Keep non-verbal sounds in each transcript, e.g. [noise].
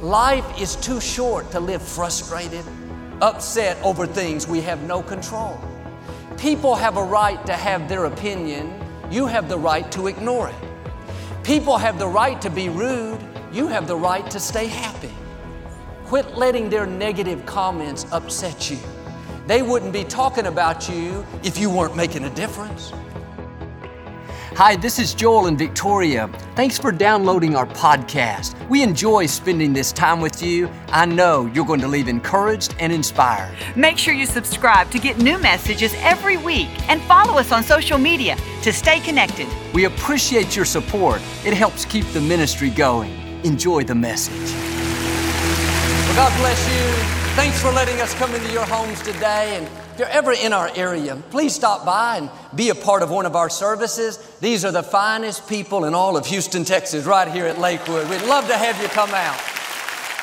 Life is too short to live frustrated, upset over things we have no control. People have a right to have their opinion, you have the right to ignore it. People have the right to be rude, you have the right to stay happy. Quit letting their negative comments upset you. They wouldn't be talking about you if you weren't making a difference. Hi, this is Joel and Victoria. Thanks for downloading our podcast. We enjoy spending this time with you. I know you're going to leave encouraged and inspired. Make sure you subscribe to get new messages every week and follow us on social media to stay connected. We appreciate your support, it helps keep the ministry going. Enjoy the message. Well, God bless you. Thanks for letting us come into your homes today. And if you're ever in our area, please stop by and be a part of one of our services. These are the finest people in all of Houston, Texas, right here at Lakewood. We'd love to have you come out.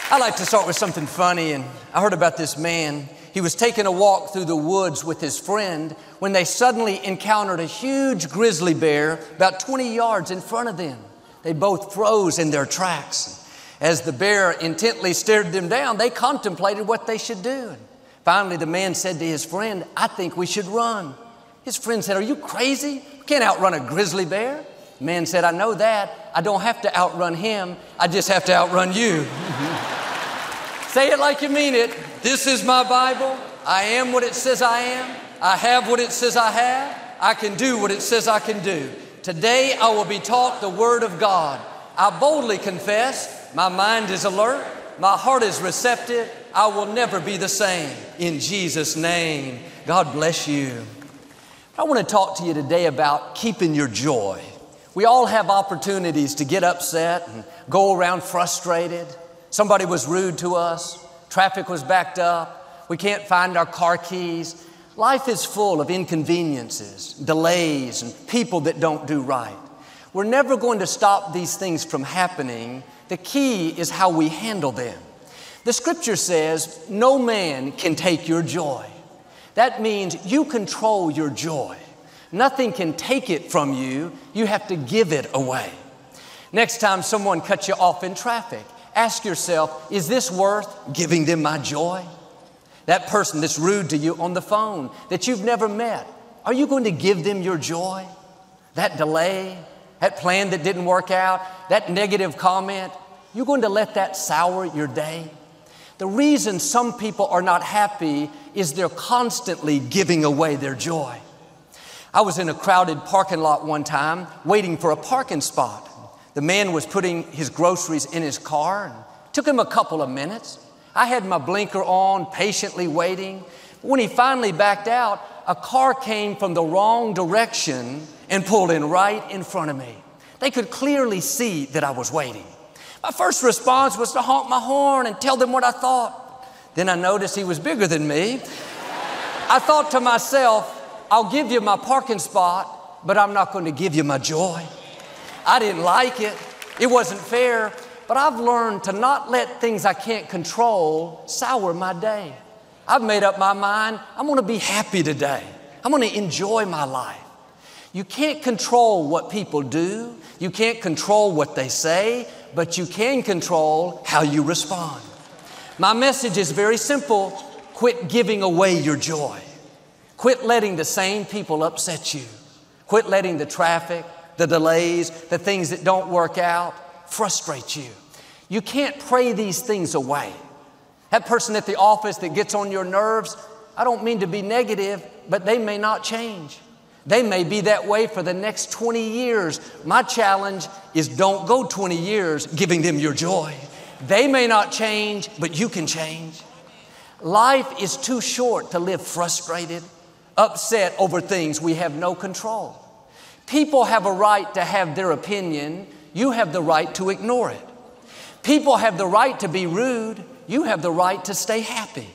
I like to start with something funny, and I heard about this man. He was taking a walk through the woods with his friend when they suddenly encountered a huge grizzly bear about 20 yards in front of them. They both froze in their tracks. As the bear intently stared them down, they contemplated what they should do. Finally, the man said to his friend, I think we should run. His friend said, Are you crazy? We can't outrun a grizzly bear. The man said, I know that. I don't have to outrun him, I just have to outrun you. [laughs] Say it like you mean it. This is my Bible. I am what it says I am. I have what it says I have. I can do what it says I can do. Today I will be taught the Word of God. I boldly confess, my mind is alert, my heart is receptive, I will never be the same. In Jesus' name, God bless you. I want to talk to you today about keeping your joy. We all have opportunities to get upset and go around frustrated. Somebody was rude to us, traffic was backed up, we can't find our car keys. Life is full of inconveniences, delays, and people that don't do right. We're never going to stop these things from happening. The key is how we handle them. The scripture says, No man can take your joy. That means you control your joy. Nothing can take it from you, you have to give it away. Next time someone cuts you off in traffic, ask yourself, Is this worth giving them my joy? That person that's rude to you on the phone that you've never met, are you going to give them your joy? That delay, that plan that didn't work out, that negative comment, you're going to let that sour your day? The reason some people are not happy is they're constantly giving away their joy. I was in a crowded parking lot one time waiting for a parking spot. The man was putting his groceries in his car. And took him a couple of minutes. I had my blinker on, patiently waiting. When he finally backed out, a car came from the wrong direction and pulled in right in front of me. They could clearly see that I was waiting. My first response was to honk my horn and tell them what I thought. Then I noticed he was bigger than me. I thought to myself, I'll give you my parking spot, but I'm not going to give you my joy. I didn't like it. It wasn't fair, but I've learned to not let things I can't control sour my day. I've made up my mind, I'm going to be happy today. I'm going to enjoy my life. You can't control what people do. You can't control what they say, but you can control how you respond. My message is very simple quit giving away your joy. Quit letting the same people upset you. Quit letting the traffic, the delays, the things that don't work out frustrate you. You can't pray these things away. That person at the office that gets on your nerves, I don't mean to be negative, but they may not change. They may be that way for the next 20 years. My challenge is don't go 20 years giving them your joy. They may not change, but you can change. Life is too short to live frustrated, upset over things we have no control. People have a right to have their opinion, you have the right to ignore it. People have the right to be rude, you have the right to stay happy.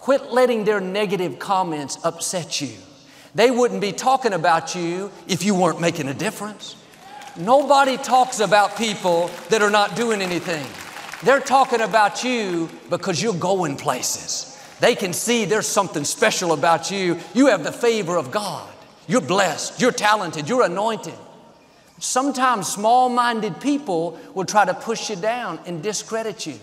Quit letting their negative comments upset you. They wouldn't be talking about you if you weren't making a difference. Nobody talks about people that are not doing anything. They're talking about you because you're going places. They can see there's something special about you. You have the favor of God. You're blessed. You're talented. You're anointed. Sometimes small minded people will try to push you down and discredit you.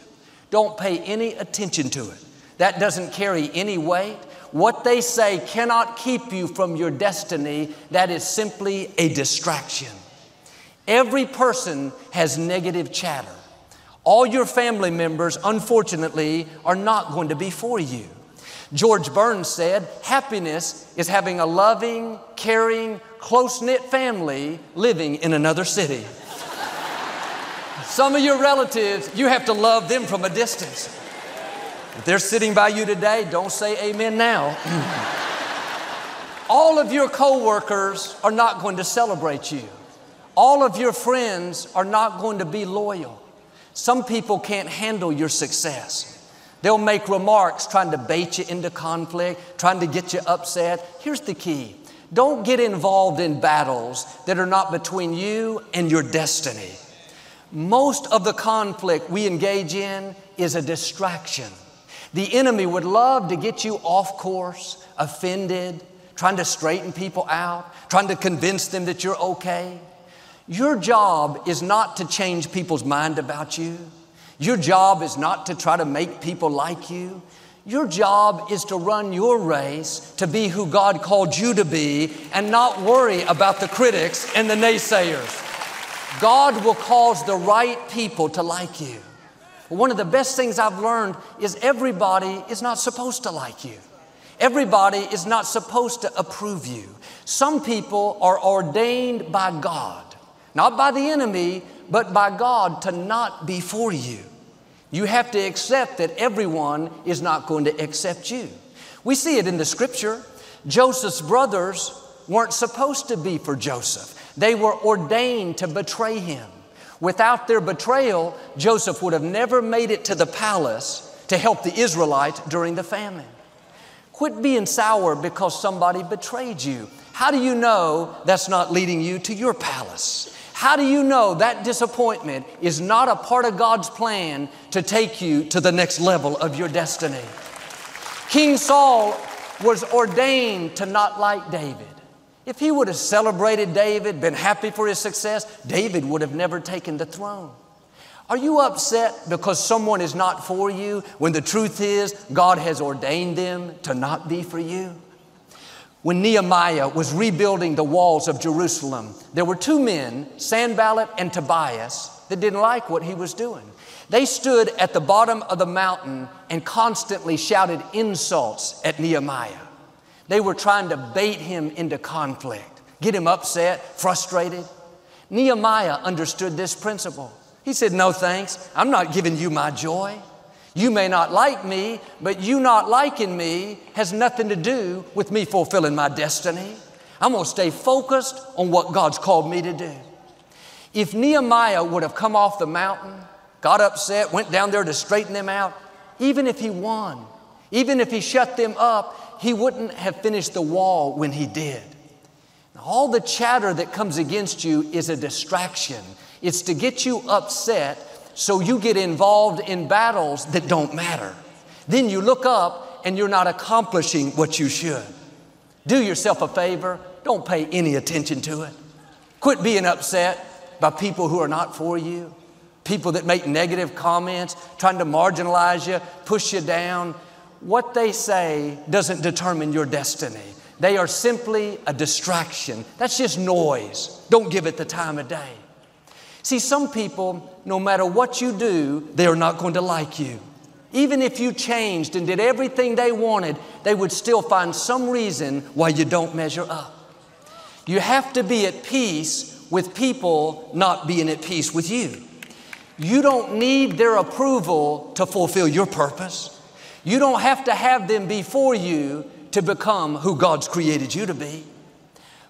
Don't pay any attention to it. That doesn't carry any weight. What they say cannot keep you from your destiny. That is simply a distraction. Every person has negative chatter. All your family members, unfortunately, are not going to be for you. George Burns said, Happiness is having a loving, caring, close knit family living in another city. [laughs] Some of your relatives, you have to love them from a distance. If they're sitting by you today, don't say amen now. [clears throat] All of your coworkers are not going to celebrate you. All of your friends are not going to be loyal. Some people can't handle your success. They'll make remarks trying to bait you into conflict, trying to get you upset. Here's the key don't get involved in battles that are not between you and your destiny. Most of the conflict we engage in is a distraction. The enemy would love to get you off course, offended, trying to straighten people out, trying to convince them that you're okay. Your job is not to change people's mind about you. Your job is not to try to make people like you. Your job is to run your race to be who God called you to be and not worry about the critics and the naysayers. God will cause the right people to like you. One of the best things I've learned is everybody is not supposed to like you. Everybody is not supposed to approve you. Some people are ordained by God not by the enemy, but by God to not be for you. You have to accept that everyone is not going to accept you. We see it in the scripture. Joseph's brothers weren't supposed to be for Joseph, they were ordained to betray him. Without their betrayal, Joseph would have never made it to the palace to help the Israelites during the famine. Quit being sour because somebody betrayed you. How do you know that's not leading you to your palace? How do you know that disappointment is not a part of God's plan to take you to the next level of your destiny? King Saul was ordained to not like David. If he would have celebrated David, been happy for his success, David would have never taken the throne. Are you upset because someone is not for you when the truth is God has ordained them to not be for you? When Nehemiah was rebuilding the walls of Jerusalem, there were two men, Sanballat and Tobiah, that didn't like what he was doing. They stood at the bottom of the mountain and constantly shouted insults at Nehemiah. They were trying to bait him into conflict, get him upset, frustrated. Nehemiah understood this principle. He said, No thanks, I'm not giving you my joy. You may not like me, but you not liking me has nothing to do with me fulfilling my destiny. I'm to stay focused on what God's called me to do. If Nehemiah would have come off the mountain, got upset, went down there to straighten them out, even if he won, even if he shut them up, he wouldn't have finished the wall when he did. All the chatter that comes against you is a distraction. It's to get you upset so you get involved in battles that don't matter. Then you look up and you're not accomplishing what you should. Do yourself a favor, don't pay any attention to it. Quit being upset by people who are not for you, people that make negative comments, trying to marginalize you, push you down. What they say doesn't determine your destiny. They are simply a distraction. That's just noise. Don't give it the time of day. See, some people, no matter what you do, they are not going to like you. Even if you changed and did everything they wanted, they would still find some reason why you don't measure up. You have to be at peace with people not being at peace with you. You don't need their approval to fulfill your purpose. You don't have to have them before you to become who God's created you to be.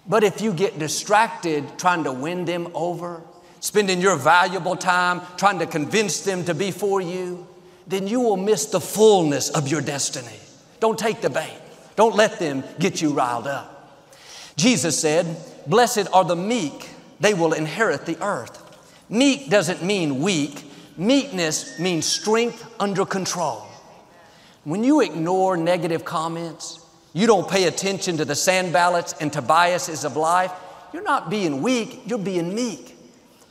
But if you get distracted trying to win them over, spending your valuable time trying to convince them to be for you, then you will miss the fullness of your destiny. Don't take the bait. Don't let them get you riled up. Jesus said, Blessed are the meek, they will inherit the earth. Meek doesn't mean weak, meekness means strength under control. When you ignore negative comments, you don't pay attention to the Sanballats and Tobiahs of life, you're not being weak, you're being meek.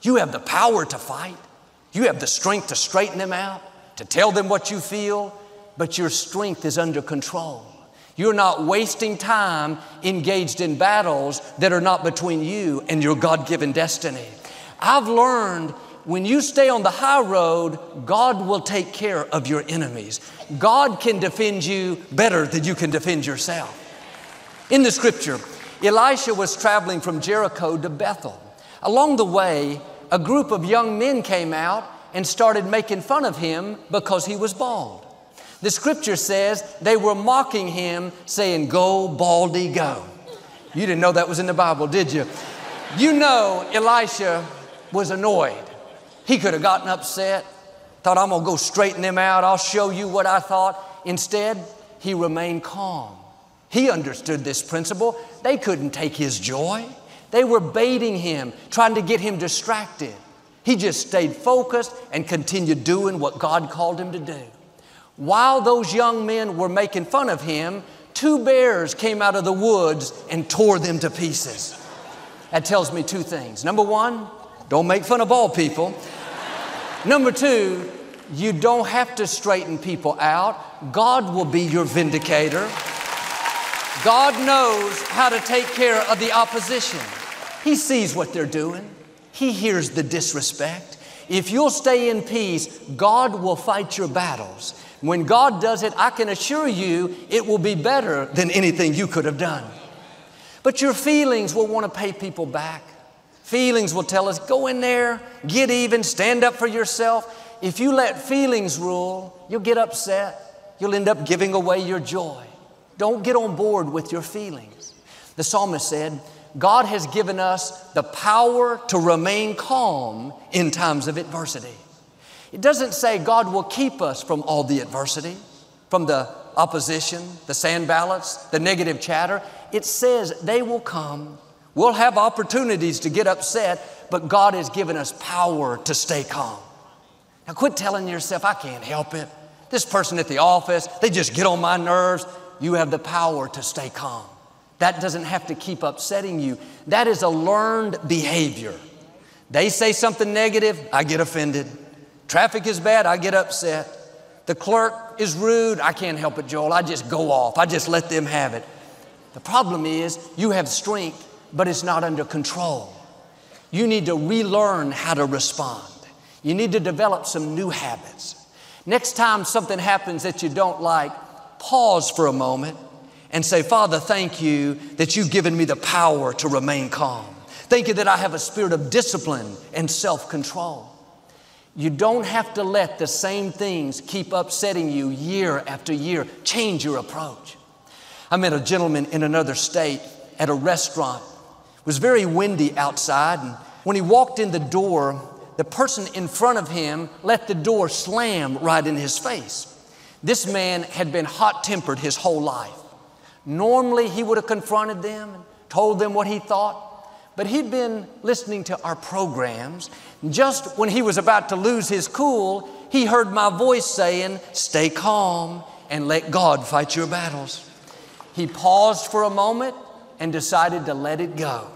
You have the power to fight. You have the strength to straighten them out, to tell them what you feel, but your strength is under control. You're not wasting time engaged in battles that are not between you and your God given destiny. I've learned when you stay on the high road, God will take care of your enemies. God can defend you better than you can defend yourself. In the scripture, Elisha was traveling from Jericho to Bethel. Along the way, a group of young men came out and started making fun of him because he was bald. The scripture says they were mocking him, saying, Go, baldy, go. You didn't know that was in the Bible, did you? You know, Elisha was annoyed. He could have gotten upset, thought, I'm going to go straighten them out. I'll show you what I thought. Instead, he remained calm. He understood this principle. They couldn't take his joy. They were baiting him, trying to get him distracted. He just stayed focused and continued doing what God called him to do. While those young men were making fun of him, two bears came out of the woods and tore them to pieces. That tells me two things. Number one, don't make fun of all people. Number two, you don't have to straighten people out. God will be your vindicator. God knows how to take care of the opposition. He sees what they're doing, He hears the disrespect. If you'll stay in peace, God will fight your battles. When God does it, I can assure you it will be better than anything you could have done. But your feelings will want to pay people back. Feelings will tell us, go in there, get even, stand up for yourself. If you let feelings rule, you'll get upset. You'll end up giving away your joy. Don't get on board with your feelings. The psalmist said, God has given us the power to remain calm in times of adversity. It doesn't say God will keep us from all the adversity, from the opposition, the Sanballats, the negative chatter. It says they will come We'll have opportunities to get upset, but God has given us power to stay calm. Now, quit telling yourself, I can't help it. This person at the office, they just get on my nerves. You have the power to stay calm. That doesn't have to keep upsetting you. That is a learned behavior. They say something negative, I get offended. Traffic is bad, I get upset. The clerk is rude, I can't help it, Joel. I just go off, I just let them have it. The problem is, you have strength but it's not under control. You need to relearn how to respond. You need to develop some new habits. Next time something happens that you don't like, pause for a moment and say, Father, thank you that you've given me the power to remain calm. Thank you that I have a spirit of discipline and self control. You don't have to let the same things keep upsetting you year after year. Change your approach. I met a gentleman in another state at a restaurant was very windy outside, and when he walked in the door, the person in front of him let the door slam right in his face. This man had been hot tempered his whole life. Normally, he would have confronted them and told them what he thought, but he'd been listening to our programs. Just when he was about to lose his cool, he heard my voice saying, Stay calm and let God fight your battles. He paused for a moment and decided to let it go.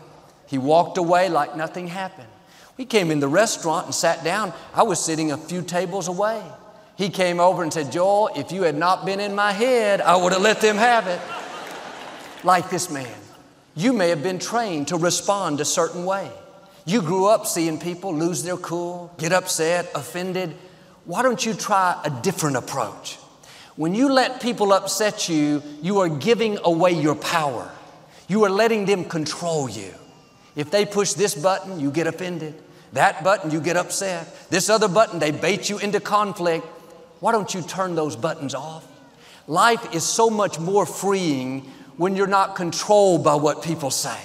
He walked away like nothing happened. We came in the restaurant and sat down. I was sitting a few tables away. He came over and said, Joel, if you had not been in my head, I would have let them have it. Like this man, you may have been trained to respond a certain way. You grew up seeing people lose their cool, get upset, offended. Why don't you try a different approach? When you let people upset you, you are giving away your power. You are letting them control you. If they push this button, you get offended. That button, you get upset. This other button, they bait you into conflict. Why don't you turn those buttons off? Life is so much more freeing when you're not controlled by what people say.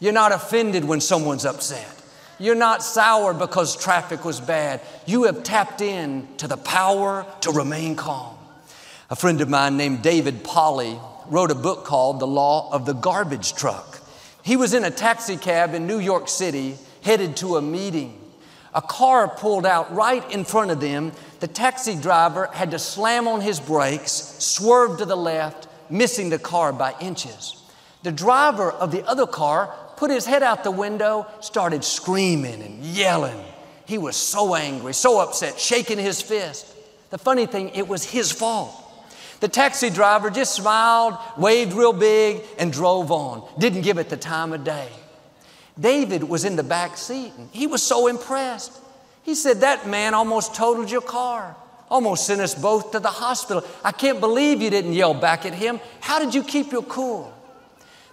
You're not offended when someone's upset. You're not sour because traffic was bad. You have tapped in to the power to remain calm. A friend of mine named David Pollay wrote a book called The Law of the Garbage Truck. He was in a taxi cab in New York City headed to a meeting. A car pulled out right in front of them. The taxi driver had to slam on his brakes, swerve to the left, missing the car by inches. The driver of the other car put his head out the window, started screaming and yelling. He was so angry, so upset, shaking his fist. The funny thing, it was his fault. The taxi driver just smiled, waved real big, and drove on. Didn't give it the time of day. David was in the back seat and he was so impressed. He said, That man almost totaled your car, almost sent us both to the hospital. I can't believe you didn't yell back at him. How did you keep your cool?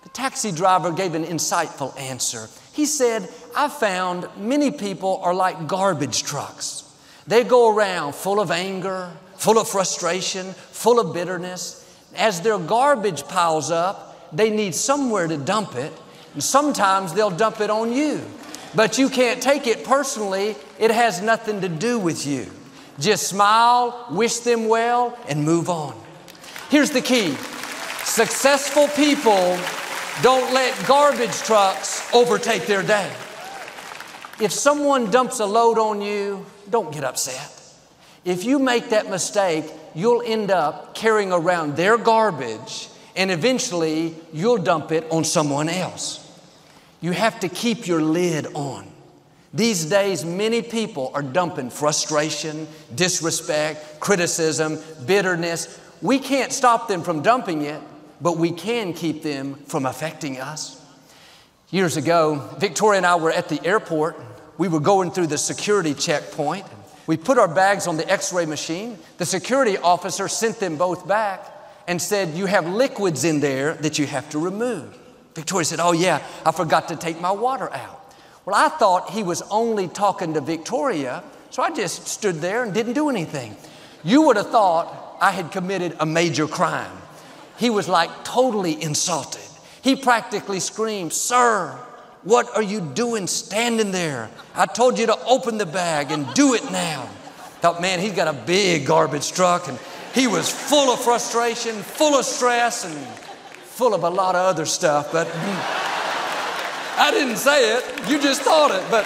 The taxi driver gave an insightful answer. He said, I found many people are like garbage trucks. They go around full of anger, full of frustration, full of bitterness. As their garbage piles up, they need somewhere to dump it, and sometimes they'll dump it on you. But you can't take it personally, it has nothing to do with you. Just smile, wish them well, and move on. Here's the key successful people don't let garbage trucks overtake their day. If someone dumps a load on you, don't get upset. If you make that mistake, you'll end up carrying around their garbage and eventually you'll dump it on someone else. You have to keep your lid on. These days, many people are dumping frustration, disrespect, criticism, bitterness. We can't stop them from dumping it, but we can keep them from affecting us. Years ago, Victoria and I were at the airport. We were going through the security checkpoint. We put our bags on the x ray machine. The security officer sent them both back and said, You have liquids in there that you have to remove. Victoria said, Oh, yeah, I forgot to take my water out. Well, I thought he was only talking to Victoria, so I just stood there and didn't do anything. You would have thought I had committed a major crime. He was like totally insulted. He practically screamed, Sir, what are you doing standing there? I told you to open the bag and do it now. Thought, man, he's got a big garbage truck and he was full of frustration, full of stress, and full of a lot of other stuff, but [laughs] I didn't say it. You just thought it, but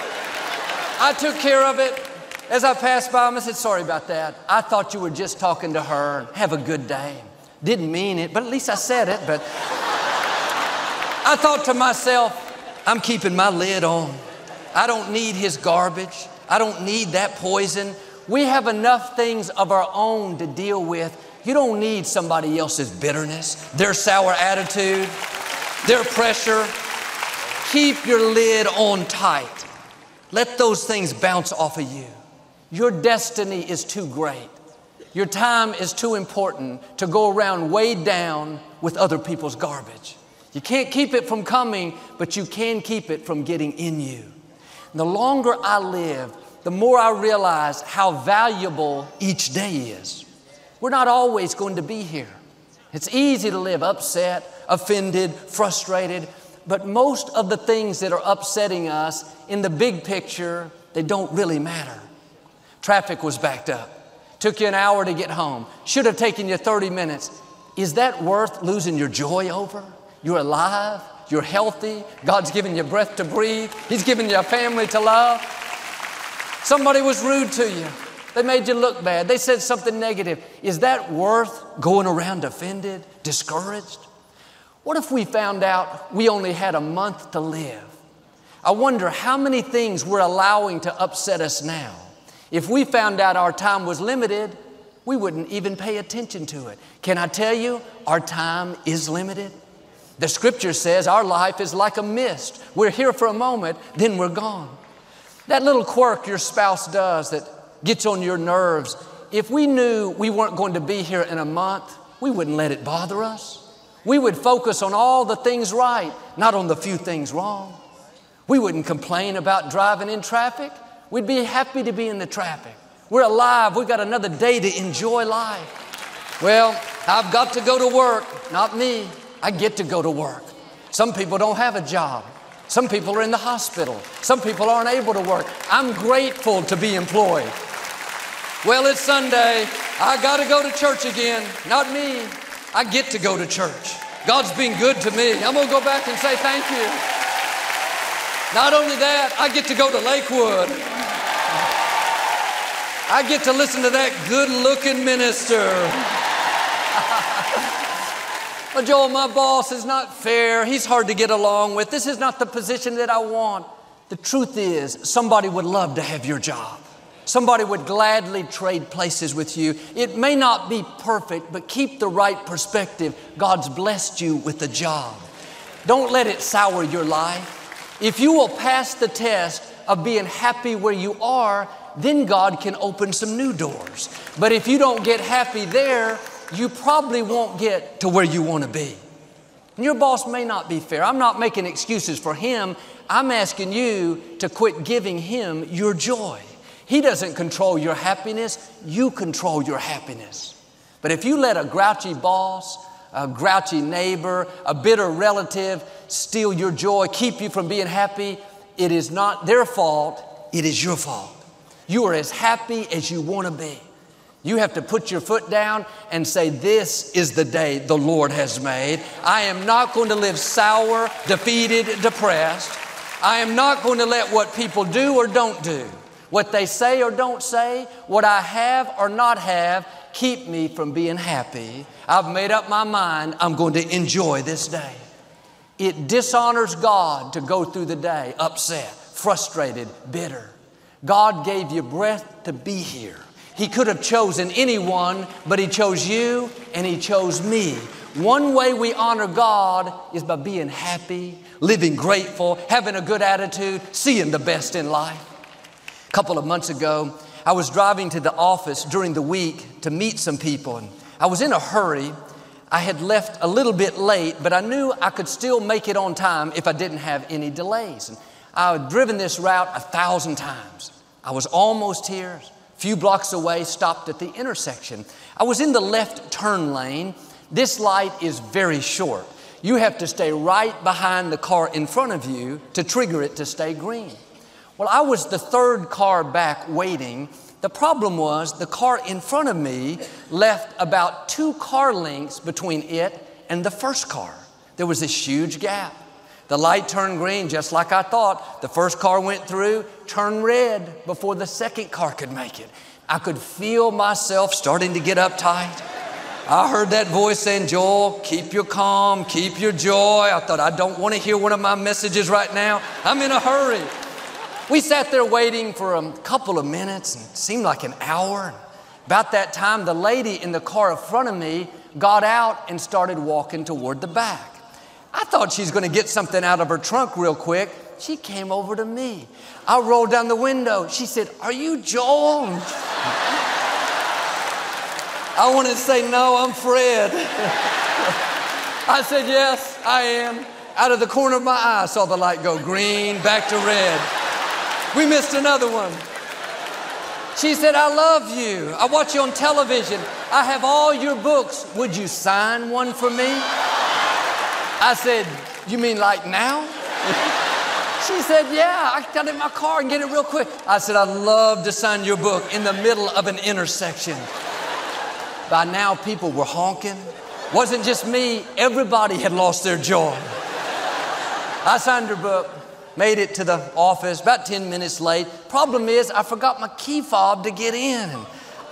I took care of it. As I passed by him, I said, Sorry about that. I thought you were just talking to her. Have a good day. Didn't mean it, but at least I said it. But I thought to myself, I'm keeping my lid on. I don't need his garbage. I don't need that poison. We have enough things of our own to deal with. You don't need somebody else's bitterness, their sour attitude, their pressure. Keep your lid on tight. Let those things bounce off of you. Your destiny is too great. Your time is too important to go around weighed down with other people's garbage. You can't keep it from coming, but you can keep it from getting in you. And the longer I live, the more I realize how valuable each day is. We're not always going to be here. It's easy to live upset, offended, frustrated, but most of the things that are upsetting us in the big picture, they don't really matter. Traffic was backed up. Took you an hour to get home. Should have taken you 30 minutes. Is that worth losing your joy over? You're alive. You're healthy. God's given you breath to breathe. He's given you a family to love. Somebody was rude to you. They made you look bad. They said something negative. Is that worth going around offended, discouraged? What if we found out we only had a month to live? I wonder how many things we're allowing to upset us now. If we found out our time was limited, we wouldn't even pay attention to it. Can I tell you, our time is limited? The scripture says our life is like a mist. We're here for a moment, then we're gone. That little quirk your spouse does that gets on your nerves, if we knew we weren't going to be here in a month, we wouldn't let it bother us. We would focus on all the things right, not on the few things wrong. We wouldn't complain about driving in traffic. We'd be happy to be in the traffic. We're alive. We've got another day to enjoy life. Well, I've got to go to work. Not me. I get to go to work. Some people don't have a job. Some people are in the hospital. Some people aren't able to work. I'm grateful to be employed. Well, it's Sunday. I got to go to church again. Not me. I get to go to church. God's been good to me. I'm going to go back and say thank you. Not only that, I get to go to Lakewood. I get to listen to that good looking minister. [laughs] Well, Joel, my boss is not fair. He's hard to get along with. This is not the position that I want. The truth is, somebody would love to have your job. Somebody would gladly trade places with you. It may not be perfect, but keep the right perspective. God's blessed you with a job. Don't let it sour your life. If you will pass the test of being happy where you are, then God can open some new doors. But if you don't get happy there, you probably won't get to where you want to be. And your boss may not be fair. I'm not making excuses for him. I'm asking you to quit giving him your joy. He doesn't control your happiness, you control your happiness. But if you let a grouchy boss, a grouchy neighbor, a bitter relative steal your joy, keep you from being happy, it is not their fault, it is your fault. You are as happy as you want to be. You have to put your foot down and say, This is the day the Lord has made. I am not going to live sour, defeated, depressed. I am not going to let what people do or don't do what they say or don't say, what I have or not have, keep me from being happy. I've made up my mind, I'm going to enjoy this day. It dishonors God to go through the day upset, frustrated, bitter. God gave you breath to be here. He could have chosen anyone, but He chose you and He chose me. One way we honor God is by being happy, living grateful, having a good attitude, seeing the best in life. A couple of months ago, I was driving to the office during the week to meet some people, and I was in a hurry. I had left a little bit late, but I knew I could still make it on time if I didn't have any delays. And I had driven this route a thousand times. I was almost here, few blocks away, stopped at the intersection. I was in the left turn lane. This light is very short. You have to stay right behind the car in front of you to trigger it to stay green. Well, I was the third car back waiting. The problem was the car in front of me left about two car lengths between it and the first car. There was this huge gap. The light turned green just like I thought. The first car went through, turned red before the second car could make it. I could feel myself starting to get uptight. I heard that voice saying, Joel, keep your calm, keep your joy. I thought, I don't want to hear one of my messages right now. I'm in a hurry. We sat there waiting for a couple of minutes and seemed like an hour. About that time, the lady in the car in front of me got out and started walking toward the back. I thought she's going to get something out of her trunk real quick. She came over to me. I rolled down the window. She said, Are you Joel? I wanted to say, No, I'm Fred. I said, Yes, I am. Out of the corner of my eye, I saw the light go green, back to red. We missed another one. She said, I love you. I watch you on television. I have all your books. Would you sign one for me? I said, You mean like now? [laughs] she said, Yeah, I got in my car and get it real quick. I said, I'd love to sign your book in the middle of an intersection. By now, people were honking. Wasn't just me, everybody had lost their joy. I signed her book made it to the office about 10 minutes late. Problem is, I forgot my key fob to get in.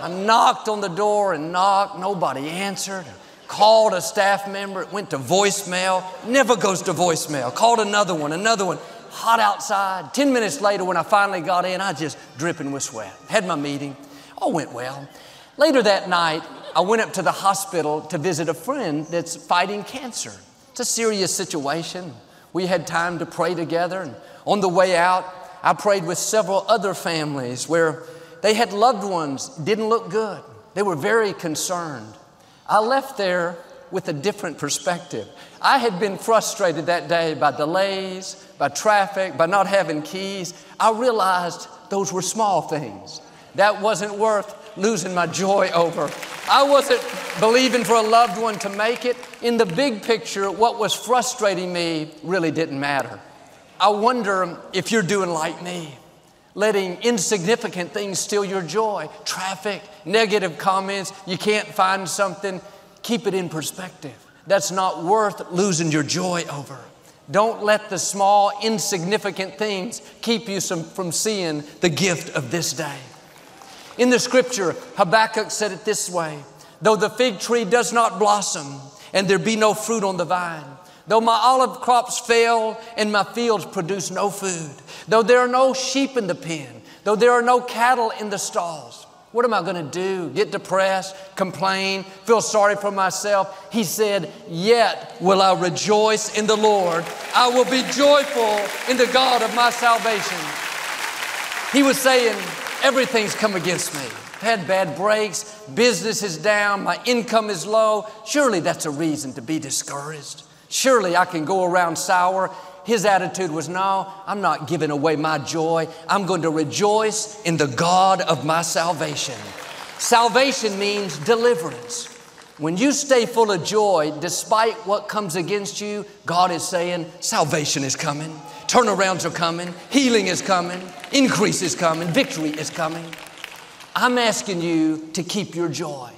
I knocked on the door and knocked, nobody answered. Called a staff member, it went to voicemail, never goes to voicemail. Called another one, another one, hot outside. 10 minutes later, when I finally got in, I just dripping with sweat. Had my meeting, all went well. Later that night, I went up to the hospital to visit a friend that's fighting cancer. It's a serious situation. We had time to pray together. And on the way out, I prayed with several other families where they had loved ones, didn't look good. They were very concerned. I left there with a different perspective. I had been frustrated that day by delays, by traffic, by not having keys. I realized those were small things. That wasn't worth losing my joy over. I wasn't believing for a loved one to make it. In the big picture, what was frustrating me really didn't matter. I wonder if you're doing like me, letting insignificant things steal your joy. Traffic, negative comments, you can't find something. Keep it in perspective. That's not worth losing your joy over. Don't let the small, insignificant things keep you from seeing the gift of this day. In the scripture, Habakkuk said it this way Though the fig tree does not blossom, and there be no fruit on the vine. Though my olive crops fail and my fields produce no food, though there are no sheep in the pen, though there are no cattle in the stalls, what am I going to do? Get depressed, complain, feel sorry for myself? He said, Yet will I rejoice in the Lord. I will be joyful in the God of my salvation. He was saying, Everything's come against me. I've had bad breaks, business is down, my income is low. Surely that's a reason to be discouraged. Surely I can go around sour. His attitude was, No, I'm not giving away my joy. I'm going to rejoice in the God of my salvation. Salvation means deliverance. When you stay full of joy, despite what comes against you, God is saying, Salvation is coming, turnarounds are coming, healing is coming, increase is coming, victory is coming. I'm asking you to keep your joy.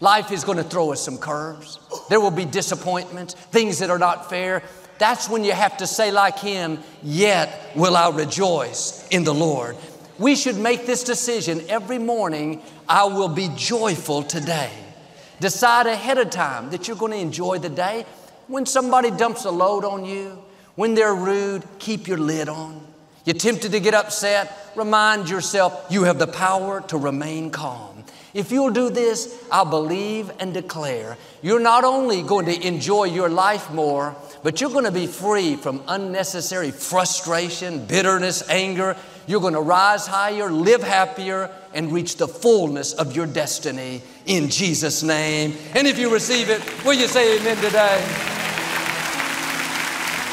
Life is going to throw us some curves. There will be disappointments, things that are not fair that's when you have to say, like him, Yet will I rejoice in the Lord. We should make this decision every morning I will be joyful today. Decide ahead of time that you're going to enjoy the day. When somebody dumps a load on you, when they're rude, keep your lid on. You're tempted to get upset, remind yourself you have the power to remain calm. If you'll do this, I'll believe and declare you're not only going to enjoy your life more, but you're going to be free from unnecessary frustration, bitterness, anger. You're going to rise higher, live happier, and reach the fullness of your destiny in Jesus' name. And if you receive it, will you say amen today?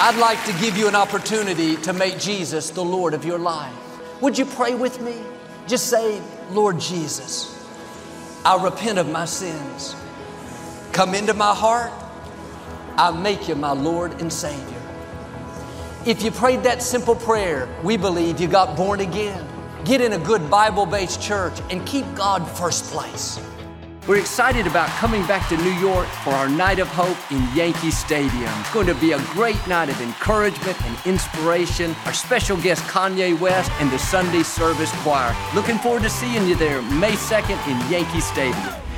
I'd like to give you an opportunity to make Jesus the Lord of your life. Would you pray with me? Just say, Lord Jesus, I repent of my sins. Come into my heart I make you my Lord and Savior. If you prayed that simple prayer, we believe you got born again. Get in a good Bible based church and keep God first place. We're excited about coming back to New York for our Night of Hope in Yankee Stadium. It's going to be a great night of encouragement and inspiration. Our special guest, Kanye West, and the Sunday Service Choir. Looking forward to seeing you there May 2nd in Yankee Stadium.